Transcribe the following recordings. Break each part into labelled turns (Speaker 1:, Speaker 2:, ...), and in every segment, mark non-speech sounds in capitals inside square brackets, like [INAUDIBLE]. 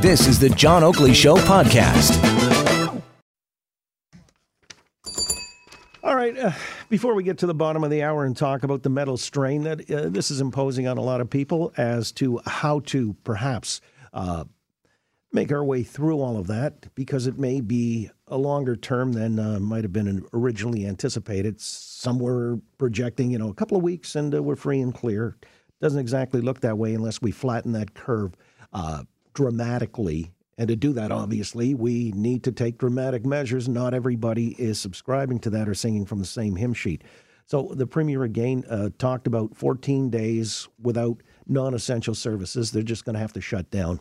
Speaker 1: This is the John Oakley Show podcast.
Speaker 2: All right. Uh, before we get to the bottom of the hour and talk about the metal strain that uh, this is imposing on a lot of people as to how to perhaps uh, make our way through all of that, because it may be a longer term than uh, might have been originally anticipated. Some were projecting, you know, a couple of weeks and uh, we're free and clear. Doesn't exactly look that way unless we flatten that curve uh, dramatically and to do that, obviously, we need to take dramatic measures. Not everybody is subscribing to that or singing from the same hymn sheet. So the premier again uh, talked about 14 days without non-essential services. They're just going to have to shut down,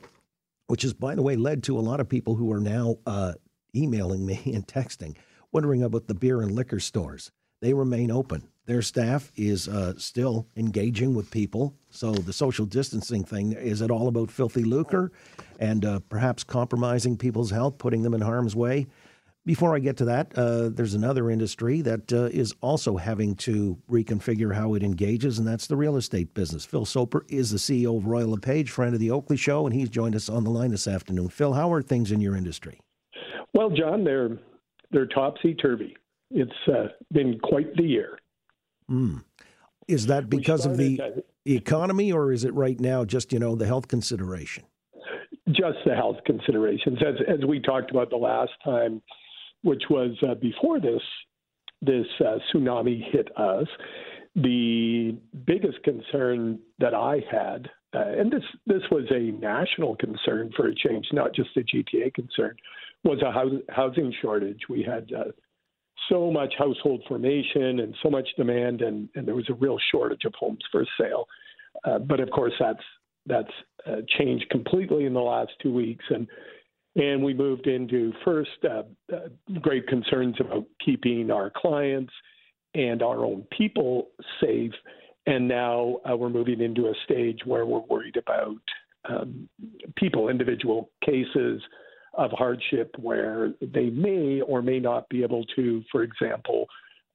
Speaker 2: which has, by the way, led to a lot of people who are now uh, emailing me [LAUGHS] and texting, wondering about the beer and liquor stores. They remain open. Their staff is uh, still engaging with people. So the social distancing thing is it all about filthy lucre and uh, perhaps compromising people's health, putting them in harm's way? Before I get to that, uh, there's another industry that uh, is also having to reconfigure how it engages, and that's the real estate business. Phil Soper is the CEO of Royal LePage, friend of the Oakley Show, and he's joined us on the line this afternoon. Phil, how are things in your industry?
Speaker 3: Well, John, they're they're topsy turvy. It's uh, been quite the year.
Speaker 2: Mm. Is that because of the economy, or is it right now just you know the health consideration?
Speaker 3: Just the health considerations, as as we talked about the last time, which was uh, before this this uh, tsunami hit us. The biggest concern that I had, uh, and this this was a national concern for a change, not just a GTA concern, was a housing shortage. We had uh, so much household formation and so much demand, and, and there was a real shortage of homes for sale. Uh, but of course, that's that's uh, changed completely in the last two weeks, and and we moved into first uh, uh great concerns about keeping our clients and our own people safe, and now uh, we're moving into a stage where we're worried about um, people, individual cases of hardship where they may or may not be able to, for example,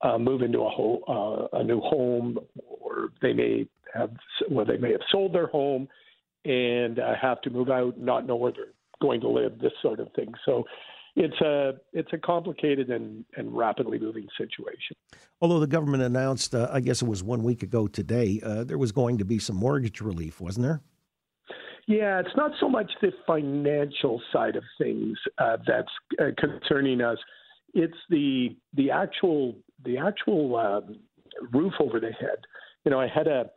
Speaker 3: uh, move into a, ho- uh, a new home, or they may have well, they may have sold their home and uh, have to move out, not know where they're going to live, this sort of thing. So it's a it's a complicated and, and rapidly moving situation.
Speaker 2: Although the government announced, uh, I guess it was one week ago today, uh, there was going to be some mortgage relief, wasn't there?
Speaker 3: Yeah, it's not so much the financial side of things uh, that's uh, concerning us. It's the the actual the actual um, roof over the head. You know, I had a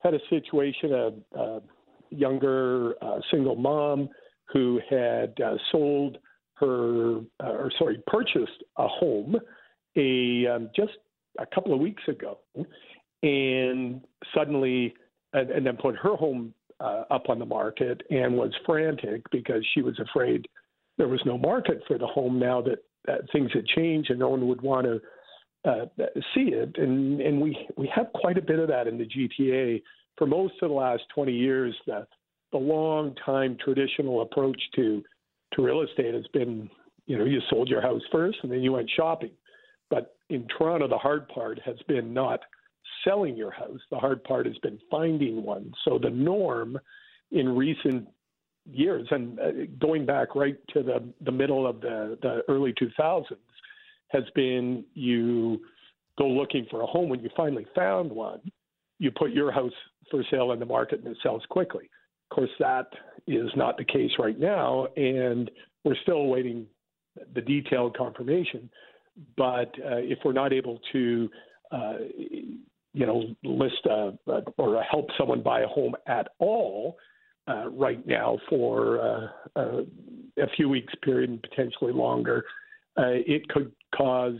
Speaker 3: had a situation a, a younger uh, single mom who had uh, sold her uh, or sorry purchased a home a um, just a couple of weeks ago, and suddenly and, and then put her home uh, up on the market and was frantic because she was afraid there was no market for the home now that, that things had changed and no one would want to uh, see it. And and we we have quite a bit of that in the GTA. For most of the last 20 years, the the long time traditional approach to to real estate has been, you know, you sold your house first and then you went shopping. But in Toronto, the hard part has been not selling your house. The hard part has been finding one. So the norm in recent years, and uh, going back right to the, the middle of the, the early 2000s, has been you go looking for a home. When you finally found one, you put your house for sale in the market and it sells quickly. Of course, that is not the case right now, and we're still awaiting the detailed confirmation. But uh, if we're not able to uh, you know, list a, a, or help someone buy a home at all uh, right now for uh, uh, a few weeks period and potentially longer, uh, it could cause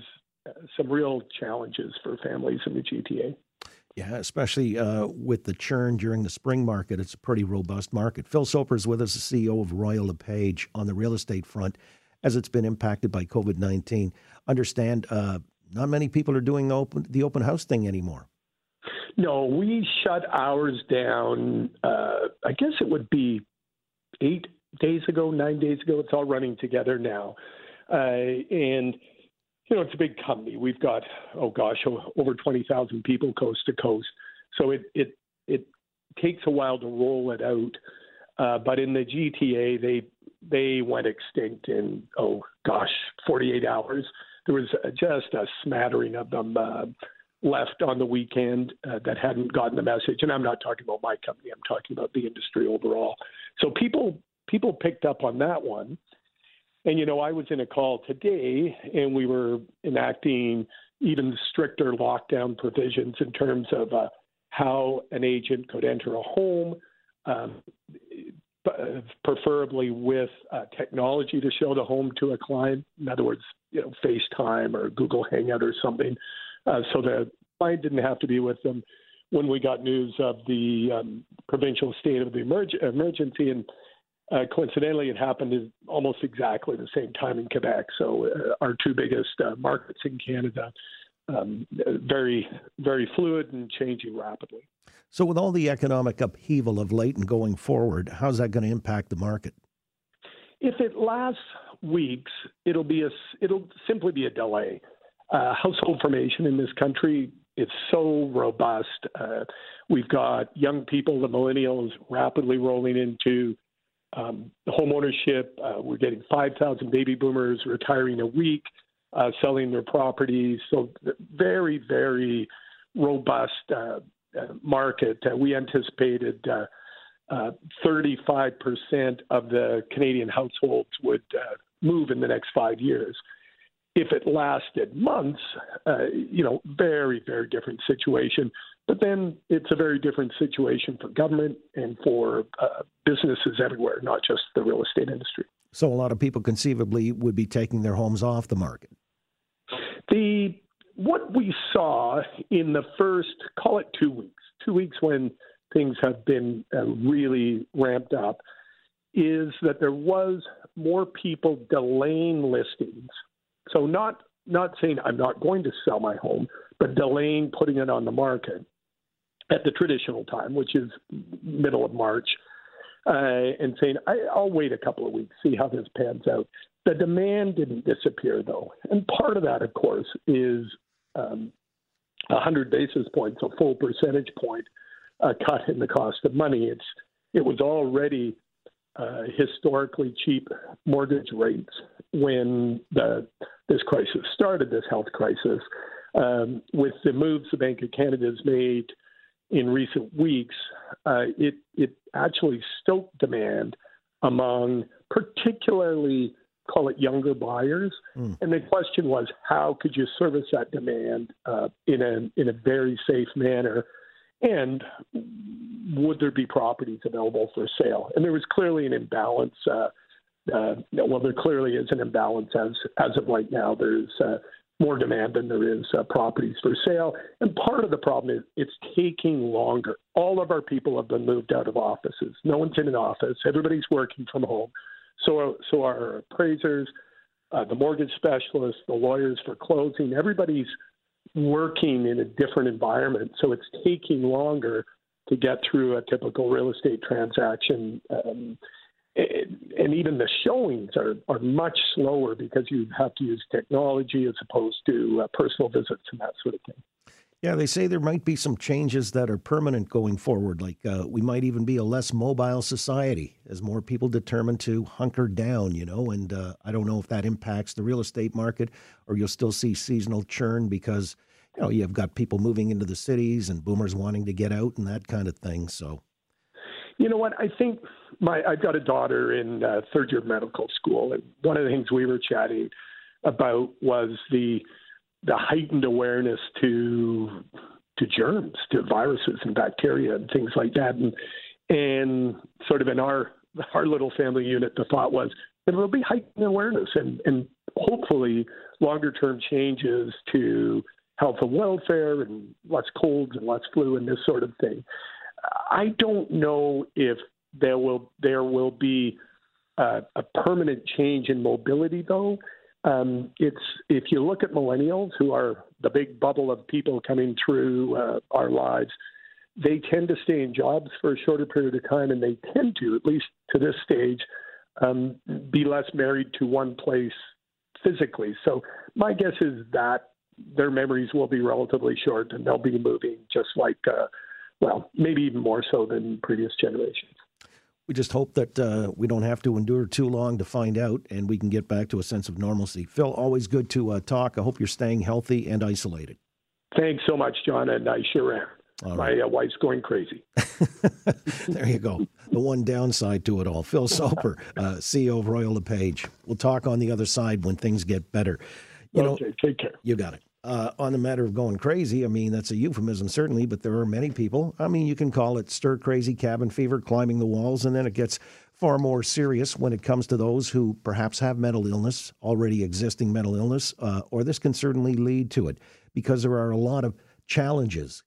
Speaker 3: uh, some real challenges for families in the GTA.
Speaker 2: Yeah, especially uh, with the churn during the spring market. It's a pretty robust market. Phil Soper is with us, the CEO of Royal LePage on the real estate front as it's been impacted by COVID 19. Understand not many people are doing the open, the open house thing anymore.
Speaker 3: No, we shut ours down. Uh, I guess it would be eight days ago, nine days ago. It's all running together now, uh, and you know it's a big company. We've got oh gosh, over twenty thousand people coast to coast. So it it it takes a while to roll it out. Uh, but in the GTA, they they went extinct in oh gosh, 48 hours. There was just a smattering of them uh, left on the weekend uh, that hadn't gotten the message. And I'm not talking about my company. I'm talking about the industry overall. So people people picked up on that one. And you know, I was in a call today, and we were enacting even stricter lockdown provisions in terms of uh, how an agent could enter a home, um, preferably with uh, technology to show the home to a client. In other words, you know, FaceTime or Google Hangout or something, uh, so the client didn't have to be with them. When we got news of the um, provincial state of the emerg- emergency, and uh, coincidentally, it happened almost exactly the same time in Quebec. So, uh, our two biggest uh, markets in Canada, um, very, very fluid and changing rapidly.
Speaker 2: So, with all the economic upheaval of late and going forward, how's that going to impact the market?
Speaker 3: If it lasts weeks, it'll be a it'll simply be a delay. Uh, household formation in this country is so robust. Uh, we've got young people, the millennials, rapidly rolling into um, home ownership. Uh, we're getting 5,000 baby boomers retiring a week, uh, selling their properties. So very, very robust uh, uh, market. Uh, we anticipated uh, 35% of the Canadian households would move in the next five years. If it lasted months, you know, very, very different situation. But then it's a very different situation for government and for uh, businesses everywhere, not just the real estate industry.
Speaker 2: So a lot of people conceivably would be taking their homes off the market.
Speaker 3: The what we saw in the first, call it two weeks, two weeks when things have been uh, really ramped up, is that there was more people delaying listings. So not not saying I'm not going to sell my home, but delaying putting it on the market at the traditional time, which is middle of March, uh, and saying I, I'll wait a couple of weeks, see how this pans out. The demand didn't disappear though, and part of that, of course, is um, 100 basis points, a full percentage point uh, cut in the cost of money. It's it was already uh, historically cheap mortgage rates when the this crisis started, this health crisis. Um, with the moves the Bank of Canada has made in recent weeks, uh, it it actually stoked demand among particularly call it younger buyers. Mm. And the question was, how could you service that demand uh, in a in a very safe manner? And would there be properties available for sale? And there was clearly an imbalance. Uh, uh, well, there clearly is an imbalance as as of right now. There's uh, more demand than there is uh, properties for sale, and part of the problem is it's taking longer. All of our people have been moved out of offices. No one's in an office. Everybody's working from home. So, so our appraisers, uh, the mortgage specialists, the lawyers for closing, everybody's working in a different environment. So it's taking longer to get through a typical real estate transaction. Um, and even the showings are, are much slower because you have to use technology as opposed to uh, personal visits and that sort of thing.
Speaker 2: Yeah, they say there might be some changes that are permanent going forward. Like uh, we might even be a less mobile society as more people determine to hunker down, you know. And uh, I don't know if that impacts the real estate market or you'll still see seasonal churn because, you know, you've got people moving into the cities and boomers wanting to get out and that kind of thing. So,
Speaker 3: you know what? I think my I've got a daughter in uh, third year medical school, and one of the things we were chatting about was the the heightened awareness to to germs, to viruses and bacteria and things like that. And and sort of in our our little family unit, the thought was there will be heightened awareness and and hopefully longer term changes to health and welfare and less colds and less flu and this sort of thing. I don't know if there will there will be uh, a permanent change in mobility though. Um, it's if you look at millennials, who are the big bubble of people coming through uh, our lives, they tend to stay in jobs for a shorter period of time, and they tend to, at least to this stage, um, be less married to one place physically. So my guess is that their memories will be relatively short, and they'll be moving just like, uh, well, maybe even more so than previous generations.
Speaker 2: We just hope that uh, we don't have to endure too long to find out and we can get back to a sense of normalcy. Phil, always good to uh, talk. I hope you're staying healthy and isolated.
Speaker 3: Thanks so much, John, and I sure am. All My right. uh, wife's going crazy. [LAUGHS]
Speaker 2: there you go. The one downside to it all. Phil Soper, uh, CEO of Royal LePage. We'll talk on the other side when things get better.
Speaker 3: You okay, know, take care.
Speaker 2: You got it. Uh, on the matter of going crazy, I mean, that's a euphemism, certainly, but there are many people. I mean, you can call it stir crazy, cabin fever, climbing the walls, and then it gets far more serious when it comes to those who perhaps have mental illness, already existing mental illness, uh, or this can certainly lead to it because there are a lot of challenges.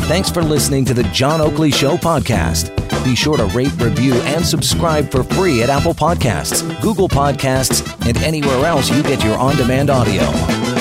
Speaker 1: Thanks for listening to the John Oakley Show podcast. Be sure to rate, review, and subscribe for free at Apple Podcasts, Google Podcasts, and anywhere else you get your on demand audio.